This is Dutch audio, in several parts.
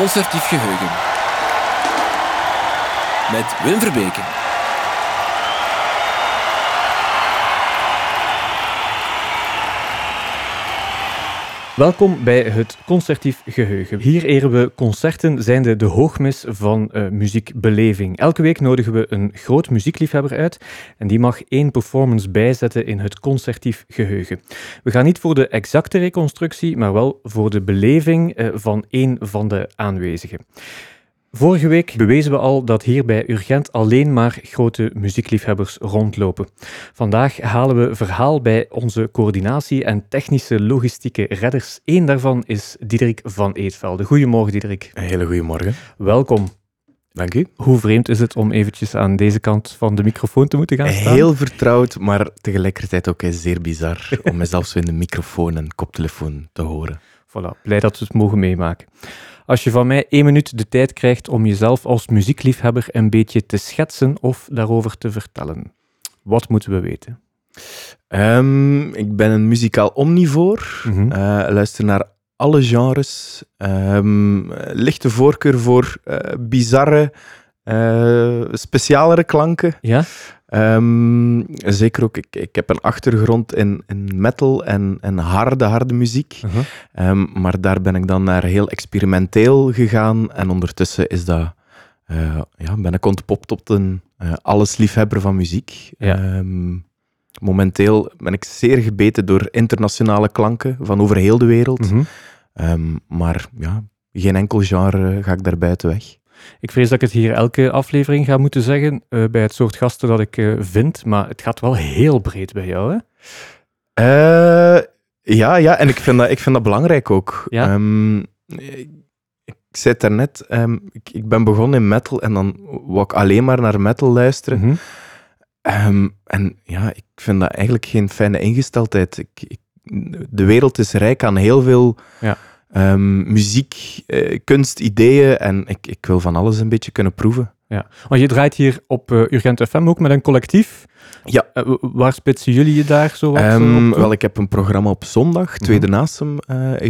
Concertief Geheugen. Met Wim Verbeke. Welkom bij het Concertief Geheugen. Hier eren we concerten zijnde de hoogmis van uh, muziekbeleving. Elke week nodigen we een groot muziekliefhebber uit en die mag één performance bijzetten in het Concertief Geheugen. We gaan niet voor de exacte reconstructie, maar wel voor de beleving uh, van één van de aanwezigen. Vorige week bewezen we al dat hier bij Urgent alleen maar grote muziekliefhebbers rondlopen. Vandaag halen we verhaal bij onze coördinatie en technische logistieke redders. Eén daarvan is Diederik van Eetvelde. Goedemorgen, Diederik. Een hele goede morgen. Welkom. Dank u. Hoe vreemd is het om eventjes aan deze kant van de microfoon te moeten gaan staan? Heel vertrouwd, maar tegelijkertijd ook zeer bizar om mezelf zo in de microfoon en koptelefoon te horen. Voilà, blij dat we het mogen meemaken. Als je van mij één minuut de tijd krijgt om jezelf als muziekliefhebber een beetje te schetsen of daarover te vertellen, wat moeten we weten? Um, ik ben een muzikaal omnivoor. Mm -hmm. uh, luister naar alle genres. Um, lichte voorkeur voor uh, bizarre, uh, specialere klanken. Ja? Um, zeker ook, ik, ik heb een achtergrond in, in metal en, en harde, harde muziek. Uh -huh. um, maar daar ben ik dan naar heel experimenteel gegaan. En ondertussen is dat, uh, ja, ben ik ontpopt tot een allesliefhebber van muziek. Ja. Momenteel ben ik zeer gebeten door internationale klanken van over heel de wereld. Mm -hmm. Maar ja, geen enkel genre ga ik daar buiten weg. Ik vrees dat ik het hier elke aflevering ga moeten zeggen uh, bij het soort gasten dat ik uh, vind, maar het gaat wel heel breed bij jou, hè? Uh, ja, ja, en ik vind dat, ik vind dat belangrijk ook. Ja? Um, ik, ik zei het daarnet, um, ik, ik ben begonnen in metal en dan wou ik alleen maar naar metal luisteren. Mm -hmm. um, en ja, ik vind dat eigenlijk geen fijne ingesteldheid. Ik, ik, de wereld is rijk aan heel veel... Ja. Um, muziek, uh, kunst, ideeën en ik, ik wil van alles een beetje kunnen proeven. Ja, want je draait hier op uh, Urgent FM ook met een collectief. Ja. Uh, waar spitsen jullie je daar zo wat um, op? Wel, ik heb een programma op zondag, Tweede mm -hmm. Nasem,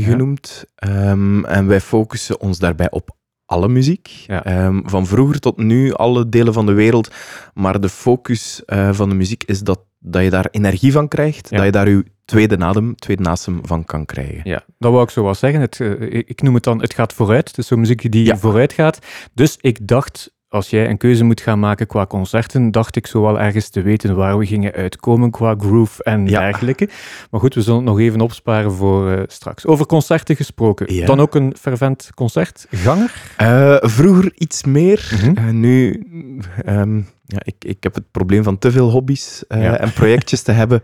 genoemd. Ja. Um, en wij focussen ons daarbij op alle muziek. Ja. Um, van vroeger tot nu, alle delen van de wereld. Maar de focus van de muziek is dat, dat je daar energie van krijgt. Ja. Dat je daar je tweede adem, tweede nasem van kan krijgen. Ja, dat wou ik zo wel zeggen. Het, uh, ik noem het dan, het gaat vooruit. Het is zo'n muziek die Ja. vooruit gaat. Dus ik dacht, als jij een keuze moet gaan maken qua concerten, dacht ik zo wel ergens te weten waar we gingen uitkomen qua groove en Ja. dergelijke. Maar goed, we zullen het nog even opsparen voor uh, straks. Over concerten gesproken. Ja. Dan ook een fervent concertganger? Uh, vroeger iets meer. Mhm. Uh, nu, um, ja, ik, ik heb het probleem van te veel hobby's uh, Ja. en projectjes te hebben.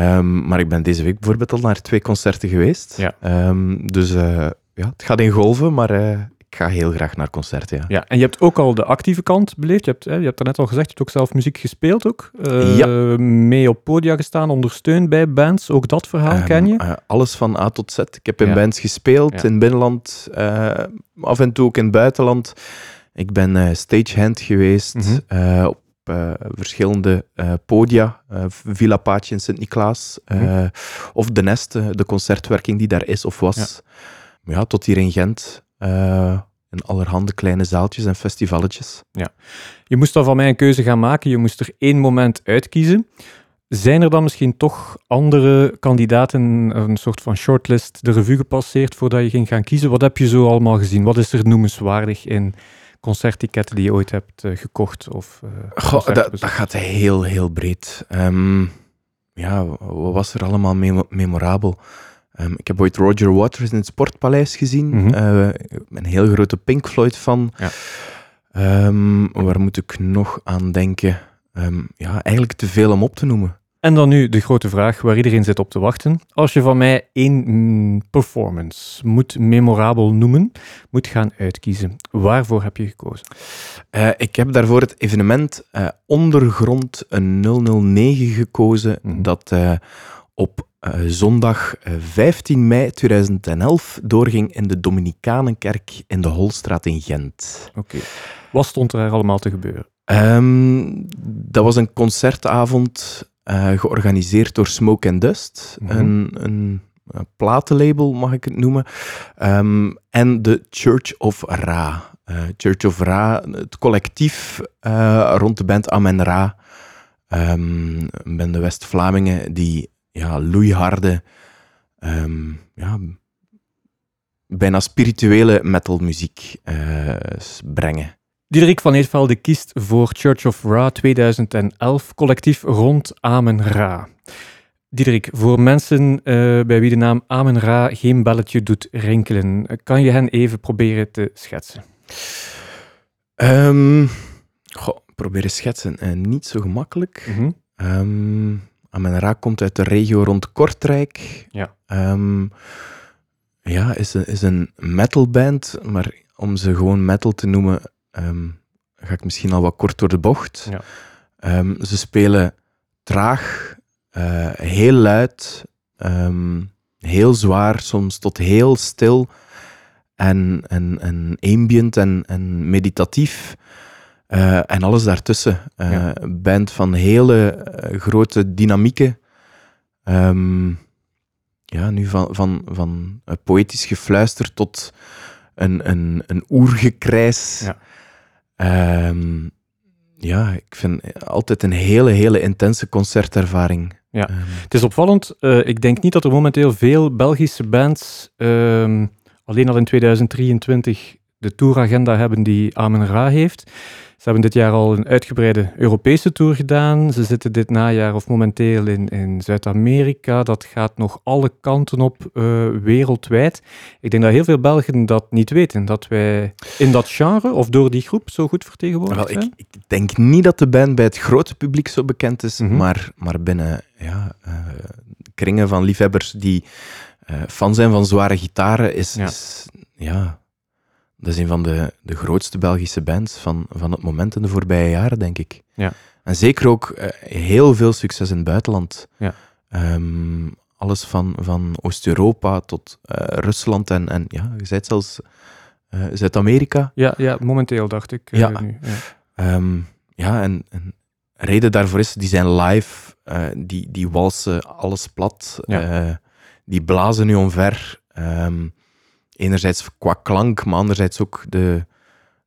Um, maar ik ben deze week bijvoorbeeld al naar twee concerten geweest. Ja. Um, dus uh, ja, het gaat in golven, maar uh, ik ga heel graag naar concerten. Ja. Ja, en je hebt ook al de actieve kant beleefd. Je hebt, hè, je hebt net al gezegd, je hebt ook zelf muziek gespeeld ook. Uh, Ja. Mee op podia gestaan, ondersteund bij bands. Ook dat verhaal Um, ken je? alles van A tot Z. Ik heb in Ja. bands gespeeld, Ja. in het binnenland, af en toe ook in het buitenland. Ik ben stagehand geweest Mhm. op uh, verschillende uh, podia. Uh, Villa Paatje in Sint-Niklaas. Mhm. of De Nest, de concertwerking die daar is of was. Ja, tot hier in Gent. in allerhande kleine zaaltjes en festivalletjes. Je moest dan van mij een keuze gaan maken. Je moest er één moment uitkiezen. Zijn er dan misschien toch andere kandidaten, een soort van shortlist, de revue gepasseerd voordat je ging gaan kiezen? Wat heb je zo allemaal gezien? Wat is er noemenswaardig in concertticketten die je ooit hebt uh, gekocht? Of, uh, Goh, dat, dat, gaat heel, heel breed. Um, ja, wat was er allemaal mem memorabel? Um, ik heb ooit Roger Waters in het Sportpaleis gezien. Mhm. Mm -hmm. uh, een heel grote Pink Floyd fan. Ja. Um, waar moet ik nog aan denken? Ja, eigenlijk te veel om op te noemen. En dan nu de grote vraag waar iedereen zit op te wachten. Als je van mij één mm, performance moet memorabel noemen, moet gaan uitkiezen, waarvoor heb je gekozen? Uh, ik heb daarvoor het evenement uh, Ondergrond een 009 gekozen, Mhm. mm. dat uh, op zondag uh, 15 mei 2011 doorging in de Dominicanenkerk in de Holstraat in Gent. Oké. Okay. Wat stond er allemaal te gebeuren? Um, dat was een concertavond uh, georganiseerd door Smoke and Dust, Mhm. mm -hmm. een, een uh, platenlabel, mag ik het noemen. Um, en de Church of Ra. Uh, Church of Ra, het collectief uh, rond de band Amen Ra. Um, band de West-Vlamingen die ja, loeiharde, um, ja, bijna spirituele metalmuziek brengen. Diederik van Eetvelde kiest voor Church of Ra 2011, collectief rond Amen Ra. Diederik, voor mensen uh, bij wie de naam Amen Ra geen belletje doet rinkelen, kan je hen even proberen te schetsen? Um, goh, proberen schetsen. Uh, niet zo gemakkelijk. Mm -hmm. um, Amen Ra komt uit de regio rond Kortrijk. Ja. Um, ja, is een, is een metalband, maar om ze gewoon metal te noemen, um, ga ik misschien al wat kort door de bocht. Ja. Um, ze spelen traag, uh, heel luid, um, heel zwaar, soms tot heel stil en, en, en ambient en, en meditatief. Uh, en alles daartussen. Uh, ja. Band van hele grote dynamieken. Um, ja, nu van, van, van poëtisch gefluister tot een, een, een oergekrijs. Ja. Um, ja, ik vind altijd een hele, hele intense concertervaring. Ja, um, het is opvallend. Uh, ik denk niet dat er momenteel veel Belgische bands um, alleen al in 2023 de touragenda hebben die Amen Ra heeft. Ze hebben dit jaar al een uitgebreide Europese tour gedaan. Ze zitten dit najaar of momenteel in, in Zuid-Amerika. Dat gaat nog alle kanten op uh, wereldwijd. Ik denk dat heel veel Belgen dat niet weten. Dat wij in dat genre of door die groep zo goed vertegenwoordigd Wel, zijn. Ik, ik, denk niet dat de band bij het grote publiek zo bekend is, mm -hmm. maar, maar binnen ja, uh, kringen van liefhebbers die uh, fan zijn van zware gitaren, is ja. is, ja dat is een van de, de grootste Belgische bands van, van het moment in de voorbije jaren, denk ik. Ja. En zeker ook uh, heel veel succes in het buitenland. Ja. Um, alles van, van Oost-Europa tot uh, Rusland en, en ja, je zei zelfs uh, Zuid-Amerika. Ja, ja, momenteel dacht ik. Ja, nu, ja. Um, ja en, en reden daarvoor is, die zijn live, die, die walsen alles plat, ja. die blazen nu omver. Um, enerzijds qua klank, maar anderzijds ook de,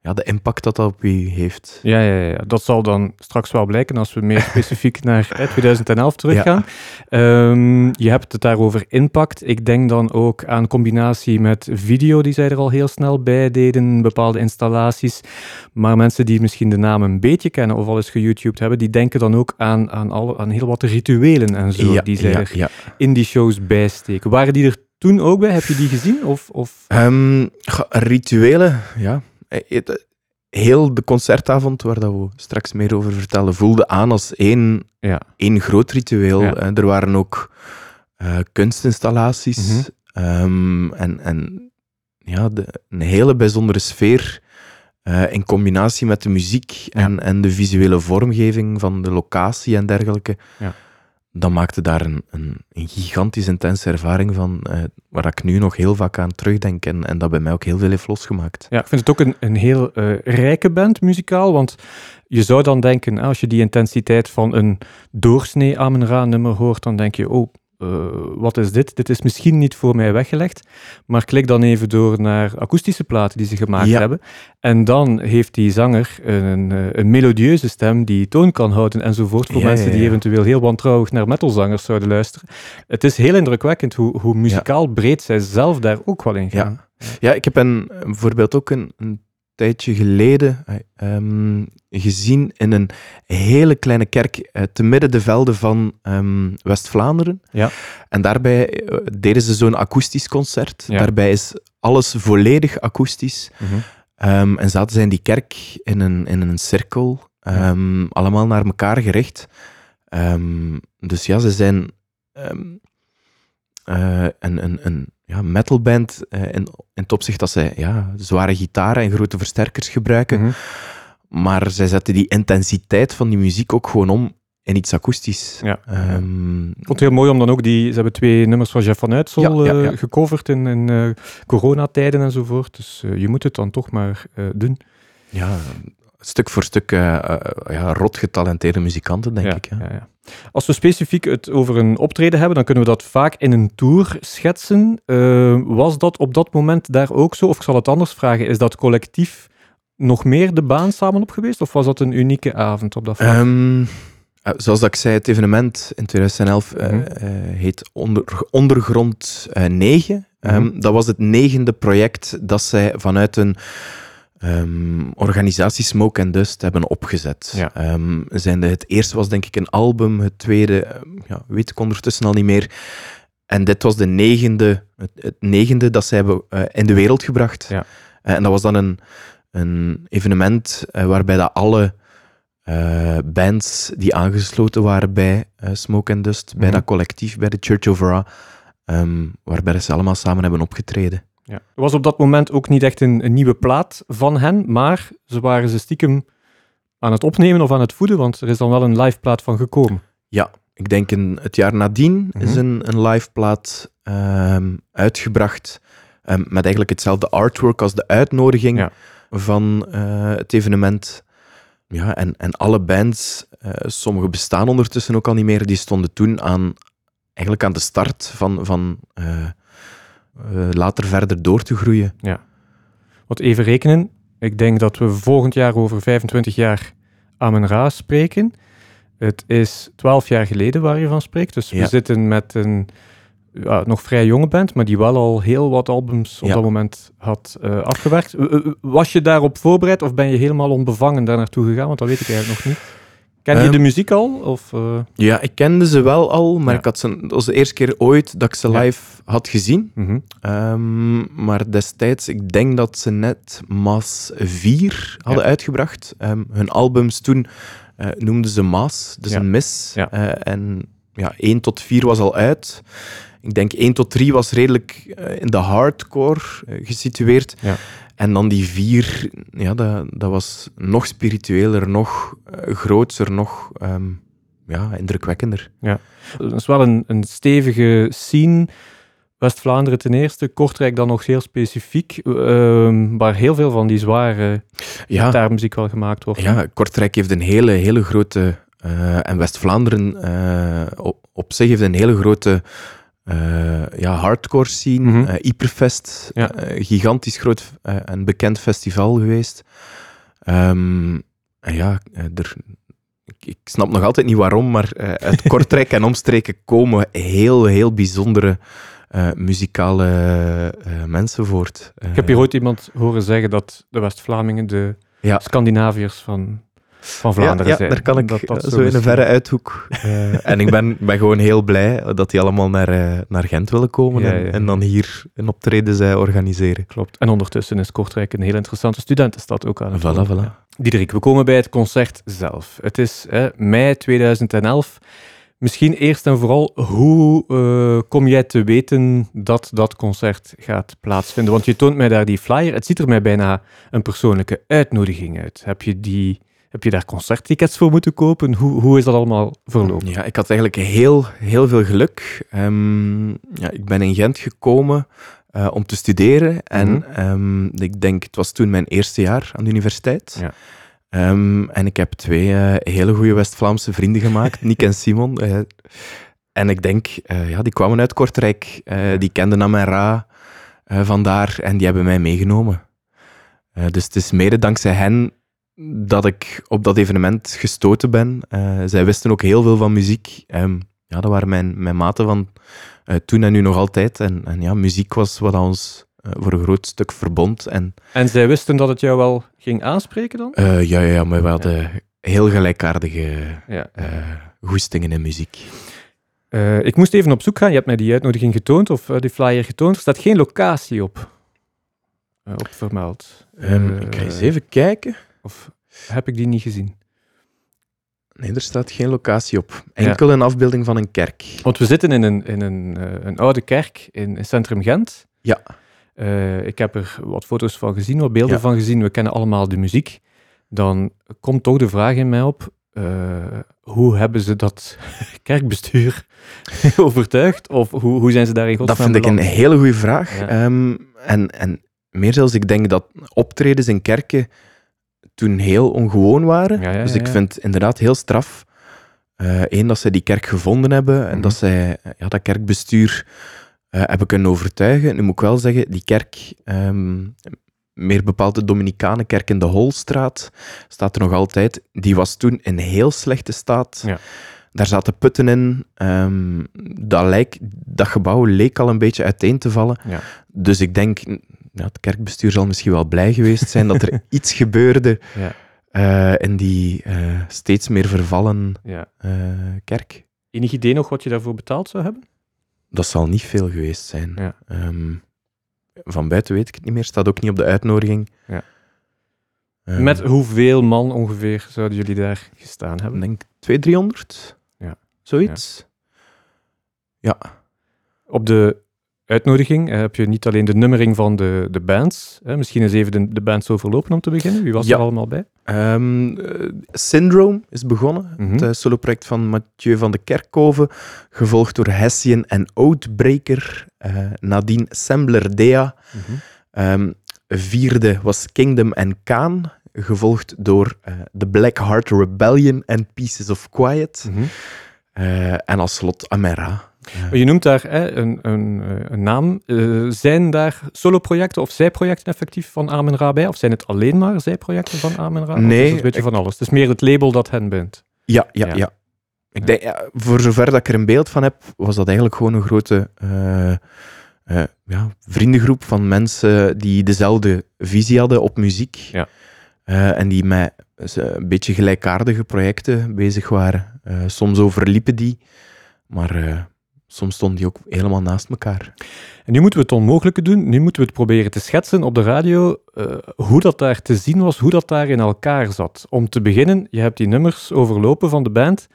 ja, de impact dat dat op u heeft. Ja, ja, ja, dat zal dan straks wel blijken als we meer specifiek naar 2011 teruggaan. Ja. Um, je hebt het daarover impact. Ik denk dan ook aan combinatie met video, die zij er al heel snel bij deden, bepaalde installaties. Maar mensen die misschien de naam een beetje kennen of al eens geYouTubed hebben, die denken dan ook aan, aan, alle, aan heel wat rituelen en zo, ja, die zij er in die shows bijsteken. Waren die er toen ook bij? Heb je die gezien? Of, of? Um, rituelen, ja. Heel de concertavond, waar dat we straks meer over vertellen, voelde aan als één, ja. één groot ritueel. Ja. Er waren ook uh, kunstinstallaties Mhm. um, en, en ja, de, een hele bijzondere sfeer uh, in combinatie met de muziek Ja. en, en de visuele vormgeving van de locatie en dergelijke. Ja. Dat maakte daar een, een, een gigantisch intense ervaring van, uh, waar ik nu nog heel vaak aan terugdenk en, en dat bij mij ook heel veel heeft losgemaakt. Ja, ik vind het ook een, een heel uh, rijke band muzikaal, want je zou dan denken, als je die intensiteit van een doorsnee Amen-Ra nummer hoort, dan denk je, oh, uh, wat is dit? Dit is misschien niet voor mij weggelegd, maar klik dan even door naar akoestische platen die ze gemaakt Ja. hebben. En dan heeft die zanger een, eh, een melodieuze stem die toon kan houden enzovoort, voor Ja, mensen die eventueel heel wantrouwig naar metalzangers zouden luisteren. Het is heel indrukwekkend hoe, hoe muzikaal breed zij zelf daar ook wel in gaan. Ja, ik heb een, bijvoorbeeld ook een, een tijdje geleden um, gezien in een hele kleine kerk uh, te midden de velden van um, West-Vlaanderen. Ja. En daarbij uh, deden ze zo'n akoestisch concert. Ja. Daarbij is alles volledig akoestisch. Um, en zaten ze in die kerk in een, in een cirkel, allemaal naar elkaar gericht. Dus ja, ze zijn uh, een, een, een ja, metalband uh, in, in het opzicht dat zij ja, zware gitaren en grote versterkers gebruiken. Mhm. Maar zij zetten die intensiteit van die muziek ook gewoon om in iets akoestisch. Ja. Um, Ik vond het heel mooi om dan ook die... Ze hebben twee nummers van Jeff van Uitsel Ja, uh, gecoverd in, in uh, coronatijden enzovoort. Dus uh, je moet het dan toch maar doen. Ja, stuk voor stuk uh, ja, rot getalenteerde muzikanten, denk ik. Ja. Ja, Als we specifiek het over een optreden hebben, dan kunnen we dat vaak in een tour schetsen. Uh, was dat op dat moment daar ook zo? Of ik zal het anders vragen, is dat collectief nog meer de baan samen op geweest? Of was dat een unieke avond op dat vlak? Um, zoals dat ik zei, het evenement in 2011 mm -hmm. heet onder, Ondergrond 9. Mm -hmm. um, dat was het negende project dat zij vanuit een um, organisatie Smoke and Dust hebben opgezet. Ja. Um, zijn de, het eerste was denk ik een album, het tweede ja, weet ik ondertussen al niet meer. En dit was de negende, het, het negende dat zij hebben uh, in de wereld gebracht. Ja. Uh, en dat was dan een, een evenement uh, waarbij dat alle bands die aangesloten waren bij Smoke and Dust, mm -hmm. bij dat collectief, bij de Church of Ra, um, waarbij ze allemaal samen hebben opgetreden. Ja. Er was op dat moment ook niet echt een, een, nieuwe plaat van hen, maar ze waren ze stiekem aan het opnemen of aan het voeden, want er is dan wel een live plaat van gekomen. Ja, ik denk in het jaar nadien mm -hmm. is een, een live plaat um, uitgebracht um, met eigenlijk hetzelfde artwork als de uitnodiging ja. van uh, het evenement. Ja, en, en alle bands, uh, sommige bestaan ondertussen ook al niet meer, die stonden toen aan, eigenlijk aan de start van, van uh, uh, later verder door te groeien. Ja. Wat even rekenen. Ik denk dat we volgend jaar over 25 jaar Amen-Ra spreken. Het is 12 jaar geleden waar je van spreekt. Dus we zitten met een ja, nog vrij jonge band, maar die wel al heel wat albums op ja. dat moment had uh, afgewerkt. Was je daarop voorbereid of ben je helemaal onbevangen daar naartoe gegaan? Want dat weet ik eigenlijk nog niet. Ken je um, de muziek al? Of, uh... Ja, ik kende ze wel al, maar ja. ik had ze, dat was de eerste keer ooit dat ik ze live ja. had gezien. Mm -hmm. um, maar destijds, ik denk dat ze net Maas 4 hadden ja. uitgebracht. Um, hun albums toen uh, noemden ze Maas, dus een mis. Uh, en ja, 1 tot 4 was al uit. Ik denk 1 tot 3 was redelijk in de hardcore gesitueerd. En dan die vier, ja, dat, dat was nog spiritueler, nog uh, grootser, nog um, ja, indrukwekkender. Ja, dat is wel een, een stevige scene. West-Vlaanderen ten eerste, Kortrijk dan nog heel specifiek, uh, waar heel veel van die zware ja, gitaarmuziek wel gemaakt wordt. Ja, Kortrijk heeft een hele, hele grote, uh, en West-Vlaanderen uh, op, op zich heeft een hele grote uh, ja, hardcore scene, mm -hmm. uh, Hyperfest, ja. uh, gigantisch groot en bekend festival geweest. Um, en ja, er, ik, snap nog altijd niet waarom, maar uit Kortrijk en omstreken komen heel, heel bijzondere muzikale mensen voort. ik heb hier ooit iemand horen zeggen dat de West-Vlamingen de ja. Scandinaviërs van van Vlaanderen ja, zijn. daar kan ik dat, dat zo in een verre uithoek. Uh, en ik ben, ben gewoon heel blij dat die allemaal naar, uh, naar Gent willen komen ja, en, en, dan hier een optreden zij organiseren. Klopt. En ondertussen is Kortrijk een heel interessante studentenstad ook aan het Voilà, voilà. Diederik, we komen bij het concert zelf. Het is hè, mei 2011. Misschien eerst en vooral, hoe uh, kom jij te weten dat dat concert gaat plaatsvinden? Want je toont mij daar die flyer. Het ziet er mij bijna een persoonlijke uitnodiging uit. Heb je die heb je daar concerttickets voor moeten kopen? Hoe, hoe is dat allemaal verlopen? Ja, ik had eigenlijk heel, heel veel geluk. Um, ja, ik ben in Gent gekomen uh, om te studeren. En mm -hmm. um, ik denk, het was toen mijn eerste jaar aan de universiteit. Ja. Um, en ik heb twee uh, hele goede West-Vlaamse vrienden gemaakt, Nick en Simon. Uh, en ik denk, ja, die kwamen uit Kortrijk, die kenden Amera vandaar en die hebben mij meegenomen. dus het is mede dankzij hen dat ik op dat evenement gestoten ben. Uh, zij wisten ook heel veel van muziek. Um, ja, dat waren mijn, mijn maten van uh, toen en nu nog altijd. En, en ja, muziek was wat ons uh, voor een groot stuk verbond. En, en zij wisten dat het jou wel ging aanspreken dan? ja, ja, ja, maar we hadden ja. heel gelijkaardige ja. goestingen in muziek. ik moest even op zoek gaan. Je hebt mij die uitnodiging getoond, of die flyer getoond. Er staat geen locatie op. op vermeld. Um, ik ga eens even kijken. Of heb ik die niet gezien? Nee, er staat geen locatie op. Enkel ja. een afbeelding van een kerk. Want we zitten in een, in een, uh, een oude kerk in, in Centrum Gent. Ja. Uh, ik heb er wat foto's van gezien, wat beelden ja. van gezien. We kennen allemaal de muziek. Dan komt toch de vraag in mij op: uh, hoe hebben ze dat kerkbestuur overtuigd? Of hoe, hoe zijn ze daarin godsnaam Dat vind ik een hele goede vraag. Ja. Um, en, en meer zelfs, ik denk dat optredens in kerken toen heel ongewoon waren. Ja, ja, dus ik vind het inderdaad heel straf. Eén, dat zij die kerk gevonden hebben en Mhm. dat zij eh, ja, dat kerkbestuur eh, hebben kunnen overtuigen. Nu moet ik wel zeggen, die kerk, ehm, meer bepaald de Dominicanenkerk in de Holstraat, staat er nog altijd. Die was toen in heel slechte staat. Ja. Daar zaten putten in. ehm, dat, lijk, dat gebouw leek al een beetje uiteen te vallen. Ja. Dus ik denk, ja, het kerkbestuur zal misschien wel blij geweest zijn dat er iets gebeurde Ja. eh, in die eh, steeds meer vervallen Ja. eh, kerk. Enig idee nog wat je daarvoor betaald zou hebben? Dat zal niet veel geweest zijn. Ja. Ehm, van buiten weet ik het niet meer. Staat ook niet op de uitnodiging. Ja. Ehm, Met hoeveel man ongeveer zouden jullie daar gestaan ik hebben? denk 200, 300. Ja. Zoiets. Ja. Op de uitnodiging eh, heb je niet alleen de nummering van de, de bands. Hè? Misschien eens even de, de bands overlopen om te beginnen. Wie was Ja. er allemaal bij? Ehm, eh, Syndrome is begonnen. Mhm. Het eh, soloproject van Mathieu van de Kerkhoven. Gevolgd door Hessian en Outbreaker. eh nadien Sembler Dea. Ehm, vierde was Kingdom en Kaan, gevolgd door The Black Heart Rebellion en Pieces of Quiet. Mhm. En als slot Amera. Je noemt daar hè, een, een, eh, een naam. Eh, zijn daar soloprojecten of zijprojecten effectief van Amen Ra bij? Of zijn het alleen maar zijprojecten van Amen Ra? Nee, is het een beetje ik- van alles. Het is meer het label dat hen bindt. Ja, ja, Ja. ja. Ik denk, ja, voor zover dat ik er een beeld van heb, was dat eigenlijk gewoon een grote eh, ja, vriendengroep van mensen die dezelfde visie hadden op muziek. Ja. En die met een beetje gelijkaardige projecten bezig waren. Soms overliepen die, maar soms stonden die ook helemaal naast elkaar. En nu moeten we het onmogelijke doen. Nu moeten we het proberen te schetsen op de radio eh, hoe dat daar te zien was, hoe dat daar in elkaar zat. Om te beginnen, je hebt die nummers overlopen van de band.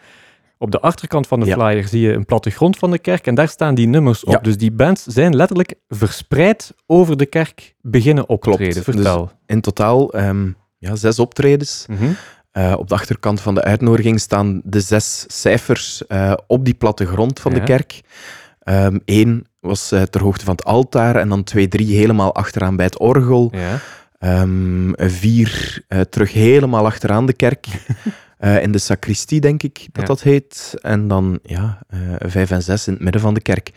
Op de achterkant van de Ja. flyer zie je een plattegrond van de kerk en daar staan die nummers op. Ja. Dus die bands zijn letterlijk verspreid over de kerk beginnen optreden. Dus- Vertel. In totaal ehm, ja, zes optredens. Mhm. Eh, op de achterkant van de uitnodiging staan de zes cijfers eh, op die plattegrond van Ja. de kerk. Eén was eh, ter hoogte van het altaar en dan twee, drie helemaal achteraan bij het orgel. Ja. Ehm, vier terug helemaal achteraan de kerk. In de sacristie, denk ik dat Ja. dat heet. En dan ja, vijf en zes in het midden van de kerk.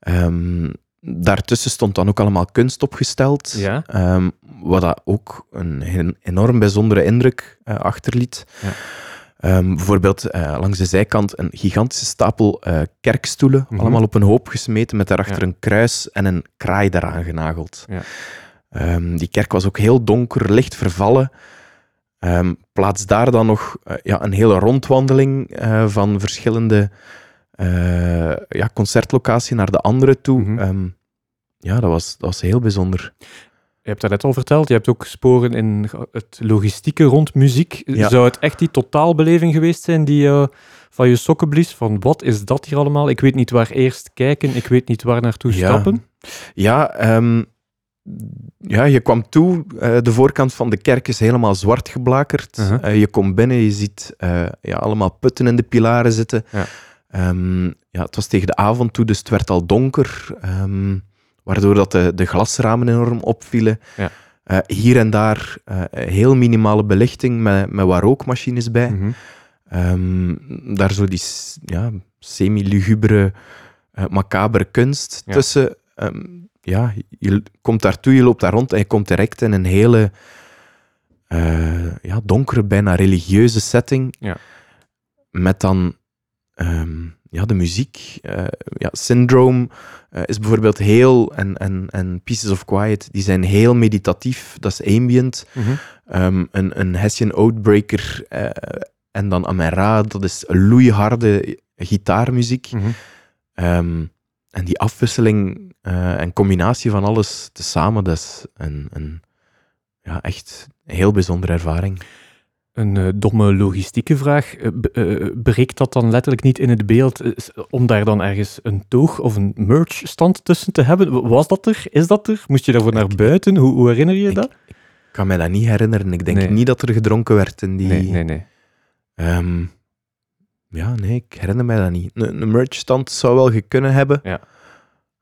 Ehm, daartussen stond dan ook allemaal kunst opgesteld. Ja. Ehm, wat dat ook een, enorm bijzondere indruk eh, achterliet. Ja. Ehm, bijvoorbeeld eh, langs de zijkant een gigantische stapel eh, kerkstoelen, Mhm. allemaal op een hoop gesmeten, met daarachter Ja. een kruis en een kraai daaraan genageld. Ja. Ehm, die kerk was ook heel donker, licht vervallen. Plaats daar dan nog ja, een hele rondwandeling van verschillende eh, ja, concertlocaties naar de andere toe. Mhm. Ehm, ja, dat was, dat was heel bijzonder. Je hebt dat net al verteld, je hebt ook sporen in het logistieke rond muziek. Ja. Zou het echt die totaalbeleving geweest zijn die eh, van je sokken blies? Van wat is dat hier allemaal? Ik weet niet waar eerst kijken, ik weet niet waar naartoe Ja. stappen. Ja, ehm, ja, je kwam toe, eh, de voorkant van de kerk is helemaal zwart geblakerd. Eh, je komt binnen, je ziet ja, allemaal putten in de pilaren zitten. Ja. Ehm, ja, het was tegen de avond toe, dus het werd al donker, ehm, waardoor dat de, de glasramen enorm opvielen. Ja. Eh, hier en daar eh, heel minimale belichting met, met wat rookmachines bij. Mhm. Ehm, daar zo die ja, semi-lugubere, eh, macabere kunst Ja. tussen. Ja, je komt daartoe, je loopt daar rond en je komt direct in een hele ja, donkere, bijna religieuze setting. Ja. Met dan ehm, ja, de muziek. eh, ja, Syndrome eh, is bijvoorbeeld heel, en, en, en Pieces of Quiet, die zijn heel meditatief. Dat is ambient. Mhm. Ehm, een, een Hessian Outbreaker eh, en dan Amera, dat is loeiharde gitaarmuziek. Mhm. Ehm, en die afwisseling en combinatie van alles tezamen, dat is een, een ja, echt een heel bijzondere ervaring. Een eh, domme logistieke vraag. Eh, breekt dat dan letterlijk niet in het beeld om daar dan ergens een toog of een merchstand tussen te hebben? Was dat er? Is dat er? Moest je daarvoor naar Ik- buiten? Hoe, hoe herinner je Ik- dat? Ik kan mij dat niet herinneren. Ik denk Nee. niet dat er gedronken werd in die... Nee, nee, nee. Ehm, ja, nee, ik herinner mij dat niet. Een, een merchstand zou wel kunnen hebben. Ja.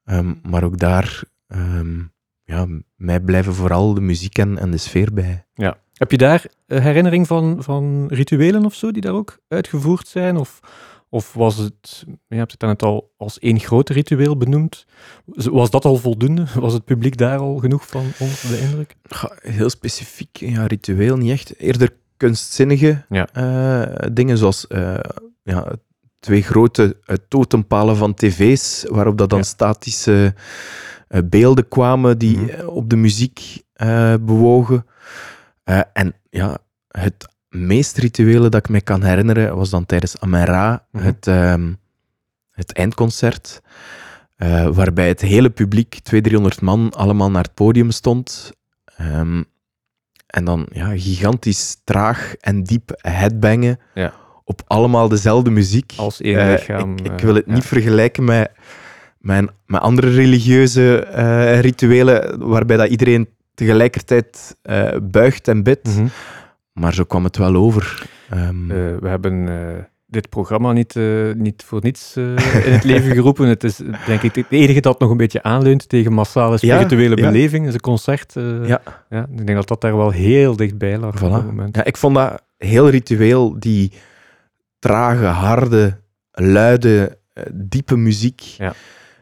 Ehm, maar ook daar, ehm, ja, mij blijven vooral de muziek en, en de sfeer bij. Heb je daar eh, herinnering van, van rituelen of zo die daar ook uitgevoerd zijn? Of, of was het, je hebt het net al als één groot ritueel benoemd. Was dat al voldoende? Was het publiek daar al genoeg van onder de indruk? Heel specifiek, ja, ritueel niet echt. Eerder kunstzinnige Ja. eh, dingen, zoals eh, ja, twee grote totempalen van tv's, waarop dat dan Ja. statische beelden kwamen die Mhm. op de muziek bewogen. Eh, en ja, het meest rituele dat ik me kan herinneren was dan tijdens Amera, Mhm. het, ehm, het eindconcert, eh, waarbij het hele publiek, 200, 300 man, allemaal naar het podium stond. Ehm, en dan ja, gigantisch traag en diep headbangen Ja. op allemaal dezelfde muziek. Als één Eh, lichaam. ik, ik wil het niet vergelijken met, met, met andere religieuze rituelen, waarbij dat iedereen tegelijkertijd eh, buigt en bidt. Mhm. Maar zo kwam het wel over. Ehm, Eh, we hebben eh, dit programma niet, niet voor niets in het leven geroepen. Het is denk ik het enige dat nog een beetje aanleunt tegen massale spirituele ja. beleving. Is een concert. Ja. ja. Ik denk dat dat daar wel heel dichtbij lag op dat moment. Ja, ik vond dat heel ritueel, die trage, harde, luide, diepe muziek. Ja.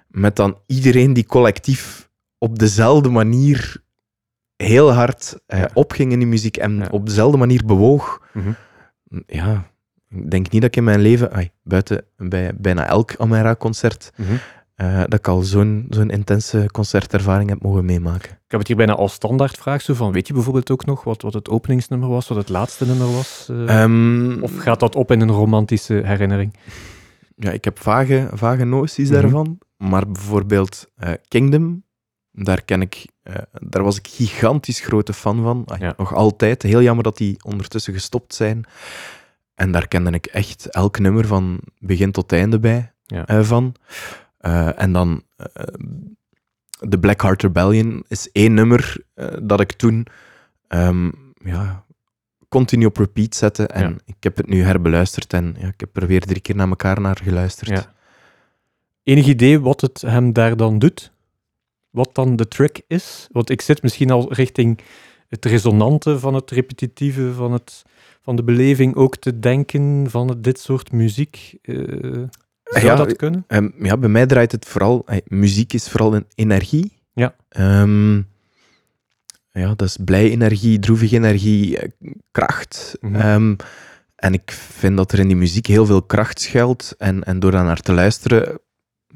Met dan iedereen die collectief op dezelfde manier heel hard Ja. opging in die muziek en Ja. op dezelfde manier bewoog. Mhm. Ja, ik denk niet dat ik in mijn leven, ai, buiten bij bijna elk Amera-concert, Mhm. eh, dat ik al zo'n zo'n intense concertervaring heb mogen meemaken. Ik heb het hier bijna als standaardvraag zo van, weet je bijvoorbeeld ook nog wat, wat het openingsnummer was, wat het laatste nummer was? eh, Ehm, of gaat dat op in een romantische herinnering? Ja, ik heb vage, vage noties Mhm. daarvan. Maar bijvoorbeeld Kingdom, daar, ken ik, eh, daar was ik gigantisch grote fan van. Ah, Ja. Nog altijd. Heel jammer dat die ondertussen gestopt zijn. En daar kende ik echt elk nummer van begin tot einde bij Ja. eh, van. Eh, en dan de Black Heart Rebellion is één nummer dat ik toen ehm, ja, continu op repeat zette. En Ja. ik heb het nu herbeluisterd en ja, ik heb er weer drie keer naar elkaar naar geluisterd. Ja. Enig idee wat het hem daar dan doet? Wat dan de trick is? Want ik zit misschien al richting het resonante van het repetitieve, van, het, van de beleving ook te denken van dit soort muziek. Eh, zou Ja, dat kunnen? Ehm, ja, bij mij draait het vooral... eh, muziek is vooral een energie. Ja. Ehm, ja, dat is blij energie, droevige energie, eh, kracht. Mhm. Ehm, en ik vind dat er in die muziek heel veel kracht schuilt. En, en door daar naar te luisteren,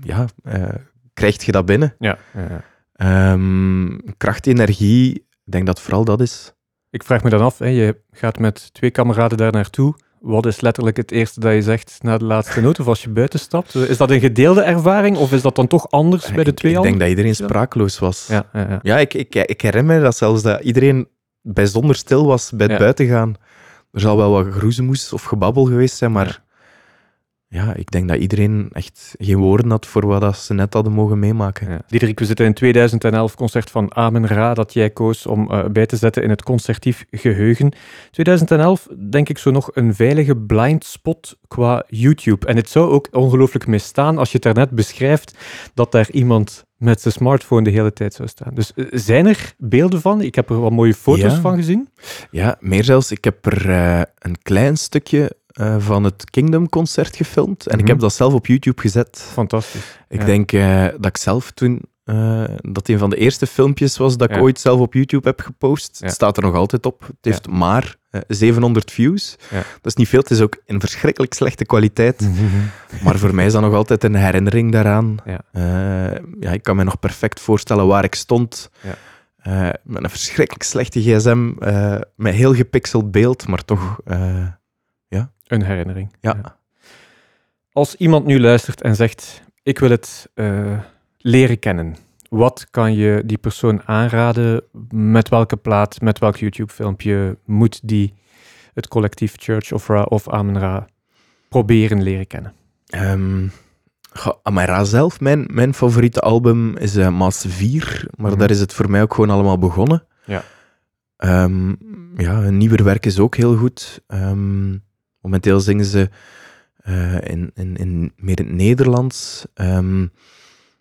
ja, eh, krijg je dat binnen. Ja, ja, ja. Ehm, kracht, energie, ik denk dat vooral dat is. Ik vraag me dan af, hè, je gaat met twee kameraden daar naartoe. Wat is letterlijk het eerste dat je zegt na de laatste noot of als je buiten stapt? Is dat een gedeelde ervaring of is dat dan toch anders bij de twee ik denk dat iedereen Ja. sprakeloos was. Ja, ja, ja. Ja, ik, ik, ik herinner me dat zelfs dat iedereen bijzonder stil was bij het buitengaan. Er zal wel wat geroezemoes of gebabbel geweest zijn, maar ja. ik denk dat iedereen echt geen woorden had voor wat dat ze net hadden mogen meemaken. Ja. Diederik, we zitten in 2011 concert van Amen Ra dat jij koos om eh, bij te zetten in het concertief geheugen. 2011, denk ik zo nog een veilige blind spot qua YouTube. En het zou ook ongelooflijk misstaan als je het daarnet beschrijft dat daar iemand met zijn smartphone de hele tijd zou staan. Dus eh, zijn er beelden van? Ik heb er wat mooie foto's Ja. van gezien. Ja, meer zelfs. Ik heb er eh, een klein stukje eh, van het Kingdom-concert gefilmd. En ik Mhm. heb dat zelf op YouTube gezet. Fantastisch. Ik Ja. denk eh, dat ik zelf toen... eh, dat een van de eerste filmpjes was dat ik Ja. ooit zelf op YouTube heb gepost. Ja. Het staat er nog altijd op. Het heeft maar eh, 700 views. Dat is niet veel. Het is ook in verschrikkelijk slechte kwaliteit. Maar voor mij is dat nog altijd een herinnering daaraan. Ja. Ja, ik kan me nog perfect voorstellen waar ik stond. Ja. Met een verschrikkelijk slechte gsm, met heel gepixeld beeld, maar toch... Een herinnering. ja. Als iemand nu luistert en zegt: Ik wil het eh, leren kennen, wat kan je die persoon aanraden? Met welke plaat, met welk YouTube-filmpje moet die het collectief Church of Ra of Amen-Ra proberen leren kennen? Ehm, goh, Amara zelf, mijn, mijn favoriete album is eh Maas 4, maar Mhm. daar is het voor mij ook gewoon allemaal begonnen. Ja. Ehm, ja, hun nieuwer werk is ook heel goed. Ehm, momenteel zingen ze eh, in, in, in meer in het Nederlands. Ehm,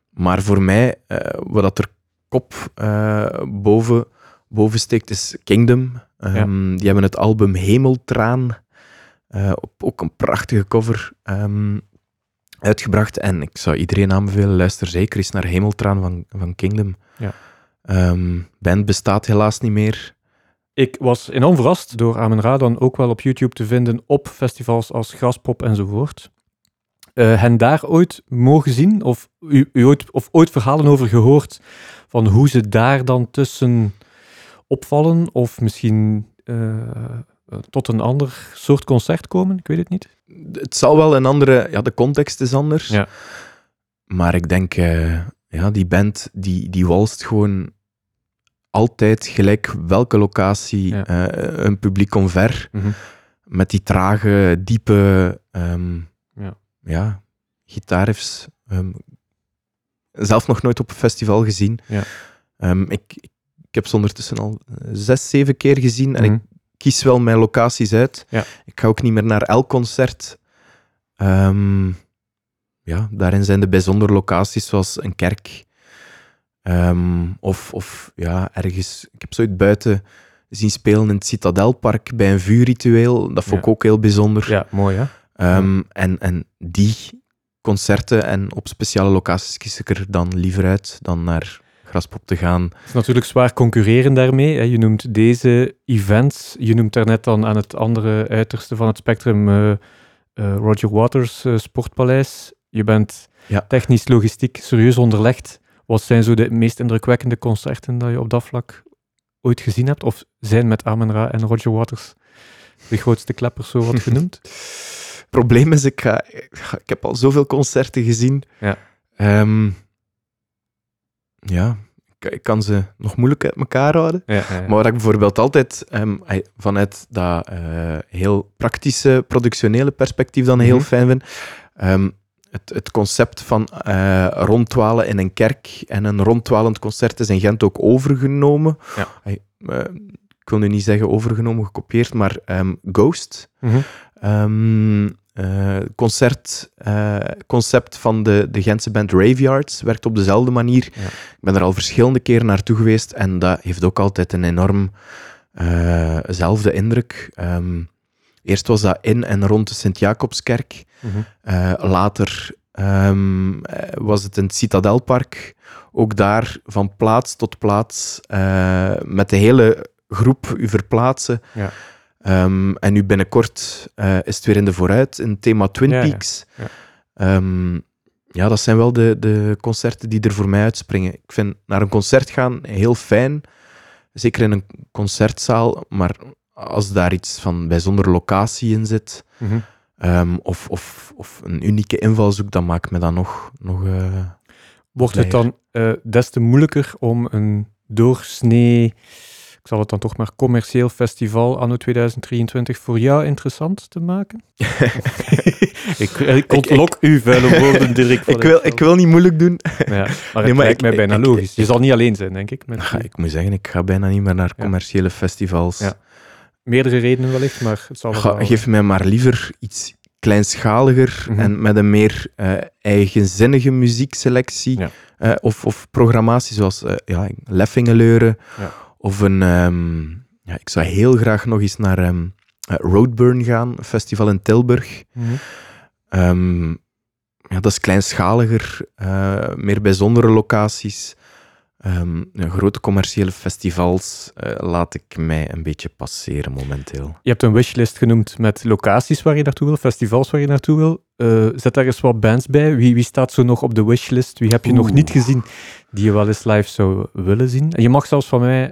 maar voor mij, eh, wat dat er kop eh, boven, boven steekt, is Kingdom. Ehm, Die hebben het album Hemeltraan, op ook een prachtige cover, ehm, uitgebracht. En ik zou iedereen aanbevelen, luister zeker eens naar Hemeltraan van, van Kingdom. Ja. Band bestaat helaas niet meer. Ik was enorm verrast door Amen Ra dan ook wel op YouTube te vinden op festivals als Graspop enzovoort. Eh hen daar ooit mogen zien of u, u ooit, of ooit verhalen over gehoord van hoe ze daar dan tussen opvallen of misschien eh, eh, tot een ander soort concert komen? Ik weet het niet. Het zal wel een andere... Ja, de context is anders. Ja. Maar ik denk, ja, die band, die, die walst gewoon altijd gelijk welke locatie Ja. eh, een publiek omver. Met die trage, diepe... ehm, Ja. ja, gitaarriffs. ehm, zelf nog nooit op een festival gezien. Ja. Ehm, ik, ik, heb ze ondertussen al eh, zes, zeven keer gezien en Mhm. ik kies wel mijn locaties uit. Ja. Ik ga ook niet meer naar elk concert. Ja, daarin zijn de bijzondere locaties zoals een kerk. Ehm, of, of ja, ergens... Ik heb ooit buiten zien spelen in het Citadelpark bij een vuurritueel. Dat vond ik Ja. ook heel bijzonder. Ja, mooi hè? Ehm, en, en die concerten en op speciale locaties kies ik er dan liever uit dan naar Graspop te gaan. Het is natuurlijk zwaar concurreren daarmee. Hè. Je noemt deze events, je noemt daarnet dan aan het andere uiterste van het spectrum eh, eh, Roger Waters eh, Sportpaleis. Je bent Ja. technisch, logistiek serieus onderlegd. Wat zijn zo de meest indrukwekkende concerten dat je op dat vlak ooit gezien hebt? Of zijn met Amen Ra en Roger Waters de grootste kleppers zo wat genoemd? probleem is, ik, ga, ik heb al zoveel concerten gezien. Ja. Ehm, ja, ik, ik kan ze nog moeilijk uit elkaar houden. ja, ja, ja. Maar wat ik bijvoorbeeld altijd ai, vanuit dat eh, heel praktische, productionele perspectief dan heel Mhm. fijn vind, ehm, het, het concept van eh rondwalen in een kerk en een rondwalend concert is in Gent ook overgenomen. Ja. Eh, ik wil nu niet zeggen overgenomen, gekopieerd, maar ehm, Ghost. Ehm, eh, concert, concept van de, de Gentse band Raveyards werkt op dezelfde manier. Ja. Ik ben er al verschillende keren naartoe geweest en dat heeft ook altijd een enorm zelfde indruk. Ehm, eerst was dat in en rond de Sint-Jacobskerk. Eh, later ehm, eh, was het in het Citadelpark. Ook daar van plaats tot plaats eh, met de hele groep u verplaatsen. Ja. Ehm, en nu binnenkort is het weer in de vooruit, in het thema Twin Ja. Peaks. Ja. Ehm, ja, dat zijn wel de, de concerten die er voor mij uitspringen. Ik vind naar een concert gaan heel fijn, zeker in een concertzaal, maar als daar iets van bijzondere locatie in zit, Mhm. Ehm, of, of, of een unieke invalshoek, dan maakt me dat nog... nog eh, Wordt het dan eh, des te moeilijker om een doorsnee, ik zal het dan toch maar commercieel festival anno 2023 voor jou interessant te maken? ik, ik ontlok uw vuile woorden, Dirk. van ik, wil, ik wil niet moeilijk doen. Ja, maar het Nee, maar lijkt ik- mij bijna ik- logisch. Je ik- zal niet alleen zijn, denk ik. Met Ja, ik moet zeggen, ik ga bijna niet meer naar Ja. commerciële festivals. Ja. Meerdere redenen wellicht, maar het zal Ga- wel... geef mij maar liever iets kleinschaliger Mhm. en met een meer eh, eigenzinnige muziekselectie. Ja. Eh, of, of programmatie zoals eh, ja, Leffingeleuren. Ja. Of een... ehm, ja, ik zou heel graag nog eens naar ehm, eh, Roadburn gaan, een festival in Tilburg. Mhm. Ehm, ja, dat is kleinschaliger, meer bijzondere locaties. Ehm, grote commerciële festivals eh, laat ik mij een beetje passeren momenteel. Je hebt een wishlist genoemd met locaties waar je naartoe wil, festivals waar je naartoe wil. Eh, zet daar eens wat bands bij. Wie, wie staat zo nog op de wishlist? Wie heb je nog niet gezien die je wel eens live zou willen zien? En je mag zelfs van mij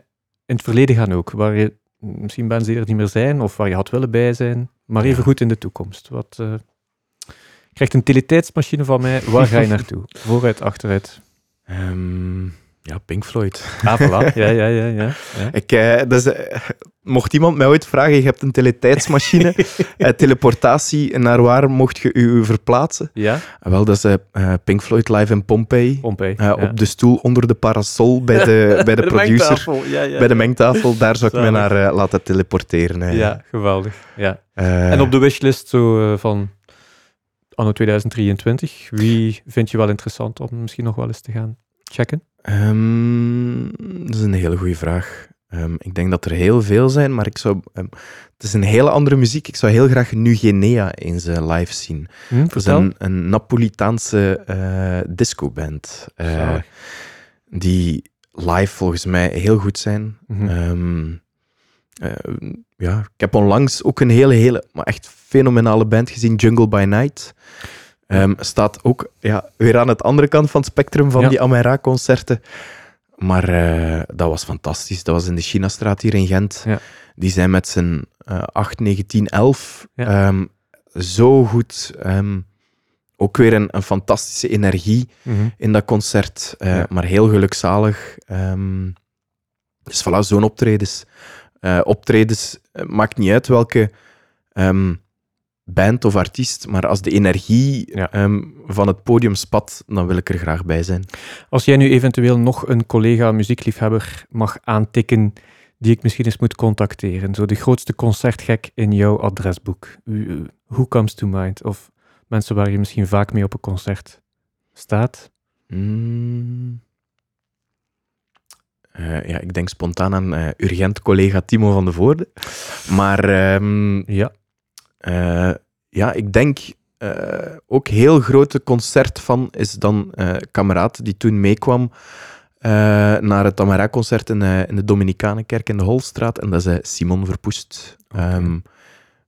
in het verleden gaan ook, waar je misschien bands die er niet meer zijn of waar je had willen bij zijn, maar even Ja. goed in de toekomst. Wat, eh, je krijgt een teletijdsmachine van mij. Waar ga je naartoe? Vooruit, achteruit. Ehm, ja, Pink Floyd. Ah, voilà. Ja, ja, ja. ja. ja. Ik, eh, dus, eh, mocht iemand mij ooit vragen, je hebt een teletijdsmachine, eh, teleportatie, naar waar mocht je u verplaatsen? Ja, Ah, wel, dat is eh, Pink Floyd live in Pompeii. Pompeii. Ja. Op de stoel onder de parasol bij de, bij de, producer. mengtafel. Ja, ja. Bij de mengtafel, daar zou ik me naar laten teleporteren. Ja, geweldig. Ja. En op de wishlist zo van anno 2023, wie vind je wel interessant om misschien nog wel eens te gaan checken? ehm, dat is een hele goede vraag. Ehm, ik denk dat er heel veel zijn, maar ik zou, ehm, het is een hele andere muziek. Ik zou heel graag Nugenea eens eh, live zien. Hm, Het is een, een Napolitaanse eh discoband. eh, die live volgens mij heel goed zijn. Mhm. Eh, ja, ik heb onlangs ook een hele, hele, maar echt fenomenale band gezien, Jungle by Night. Ehm, staat ook ja, weer aan het andere kant van het spectrum van Ja. die Amera-concerten. Maar eh, dat was fantastisch. Dat was in de Chinastraat hier in Gent. Ja. Die zijn met z'n eh 8, 9, 10, 11 Ja. ehm, zo goed. ehm, ook weer een, een fantastische energie Mhm. in dat concert. eh. Maar heel gelukzalig. Ehm, dus voilà, zo'n optredens. Eh, optredens, maakt niet uit welke band of artiest, maar als de energie Ja. ehm, van het podium spat, dan wil ik er graag bij zijn. Als jij nu eventueel nog een collega muziekliefhebber mag aantikken die ik misschien eens moet contacteren, zo de grootste concertgek in jouw adresboek. Who comes to mind? Of mensen waar je misschien vaak mee op een concert staat? Mm. Eh, ja, ik denk spontaan aan eh, urgent collega Timo van de Voorde. Maar ehm, Ja. Eh, ja, ik denk eh, ook heel grote concert van is dan eh kameraad die toen meekwam naar het Tamara-concert in, eh, in de Dominicanenkerk in de Holstraat. En dat is Simon Verpoest. Ehm,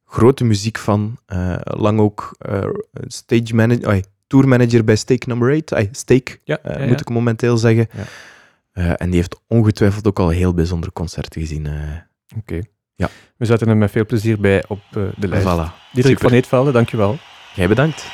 grote muziek van, lang ook stage manager, tourmanager bij Stake Number 8. Ai, Stake, Ja, ja, moet ik momenteel zeggen. En die heeft ongetwijfeld ook al heel bijzondere concerten gezien. Oké. Ja. We zetten hem met veel plezier bij op eh, de lijst. voilà. Diederik Super. van Eetvelde, dankjewel. Jij bedankt.